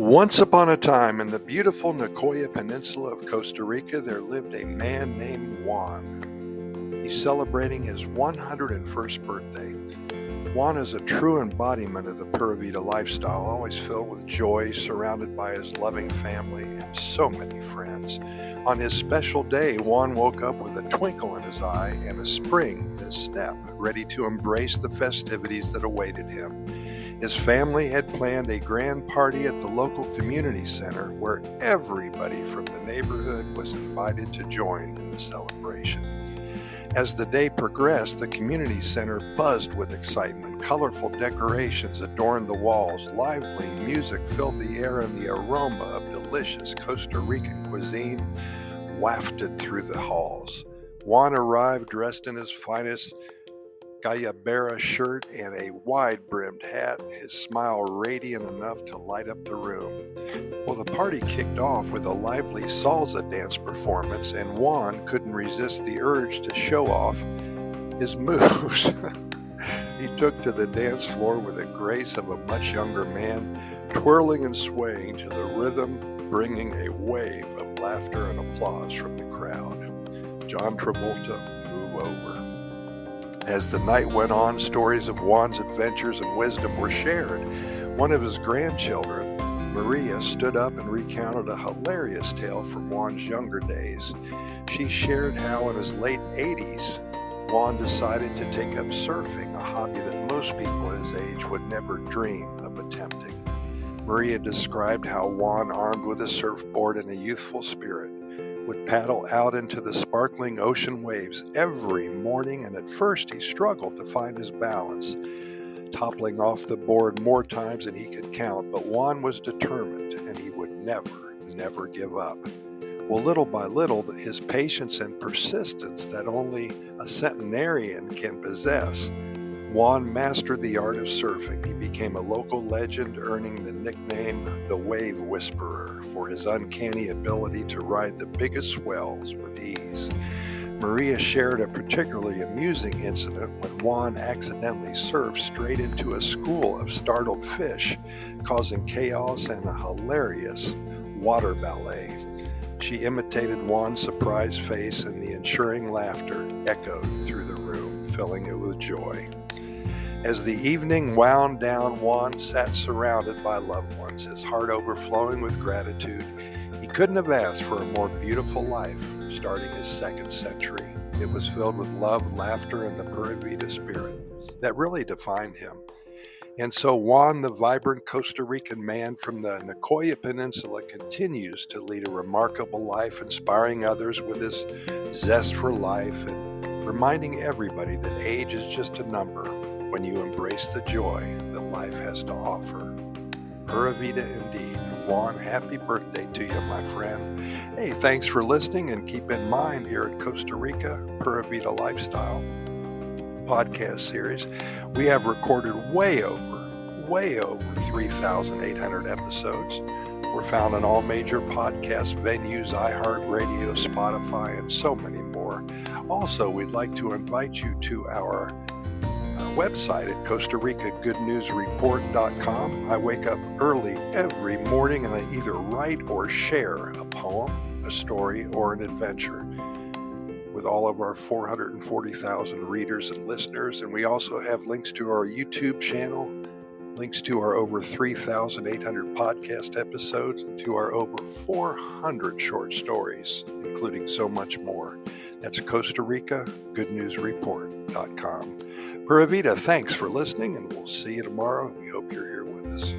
Once upon a time in the beautiful Nicoya Peninsula of Costa Rica, there lived a man named Juan. He's celebrating his 101st birthday. Juan is a true embodiment of the Pura Vida lifestyle, always filled with joy, surrounded by his loving family and so many friends. On his special day, Juan woke up with a twinkle in his eye and a spring in his step, ready to embrace the festivities that awaited him. His family had planned a grand party at the local community center where everybody from the neighborhood was invited to join in the celebration. As the day progressed, the community center buzzed with excitement. Colorful decorations adorned the walls, lively music filled the air, and the aroma of delicious Costa Rican cuisine wafted through the halls. Juan arrived dressed in his finest Guayabera shirt and a wide brimmed hat, his smile radiant enough to light up the room. Well, the party kicked off with a lively salsa dance performance, and Juan couldn't resist the urge to show off his moves. he took to the dance floor with the grace of a much younger man, twirling and swaying to the rhythm, bringing a wave of laughter and applause from the crowd. John Travolta, move over. As the night went on, stories of Juan's adventures and wisdom were shared. One of his grandchildren, Maria, stood up and recounted a hilarious tale from Juan's younger days. She shared how in his late 80s, Juan decided to take up surfing, a hobby that most people his age would never dream of attempting. Maria described how Juan, armed with a surfboard and a youthful spirit, would paddle out into the sparkling ocean waves every morning, and at first he struggled to find his balance, toppling off the board more times than he could count. But Juan was determined, and he would never, never give up. Well, little by little, his patience and persistence that only a centenarian can possess Juan mastered the art of surfing. He became a local legend, earning the nickname the Wave Whisperer for his uncanny ability to ride the biggest swells with ease. Maria shared a particularly amusing incident when Juan accidentally surfed straight into a school of startled fish, causing chaos and a hilarious water ballet. She imitated Juan's surprised face, and the ensuring laughter echoed through the room, filling it with joy. As the evening wound down, Juan sat surrounded by loved ones, his heart overflowing with gratitude. He couldn't have asked for a more beautiful life starting his second century. It was filled with love, laughter, and the Pura Vida spirit that really defined him. And so Juan, the vibrant Costa Rican man from the Nicoya Peninsula, continues to lead a remarkable life, inspiring others with his zest for life and reminding everybody that age is just a number when you embrace the joy that life has to offer. Pura Vida indeed. Juan, happy birthday to you, my friend. Hey, thanks for listening, and keep in mind here at Costa Rica Pura Vida Lifestyle podcast series, we have recorded way over, way over 3,800 episodes. We're found on all major podcast venues, iHeartRadio, Spotify, and so many more. Also, we'd like to invite you to our website at Costa Rica Good News Report.com. I wake up early every morning and I either write or share a poem, a story, or an adventure with all of our 440,000 readers and listeners. And we also have links to our YouTube channel, links to our over 3,800 podcast episodes, to our over 400 short stories, including so much more. That's Costa Rica Good News Report.com. Vida, thanks for listening, and we'll see you tomorrow. We hope you're here with us.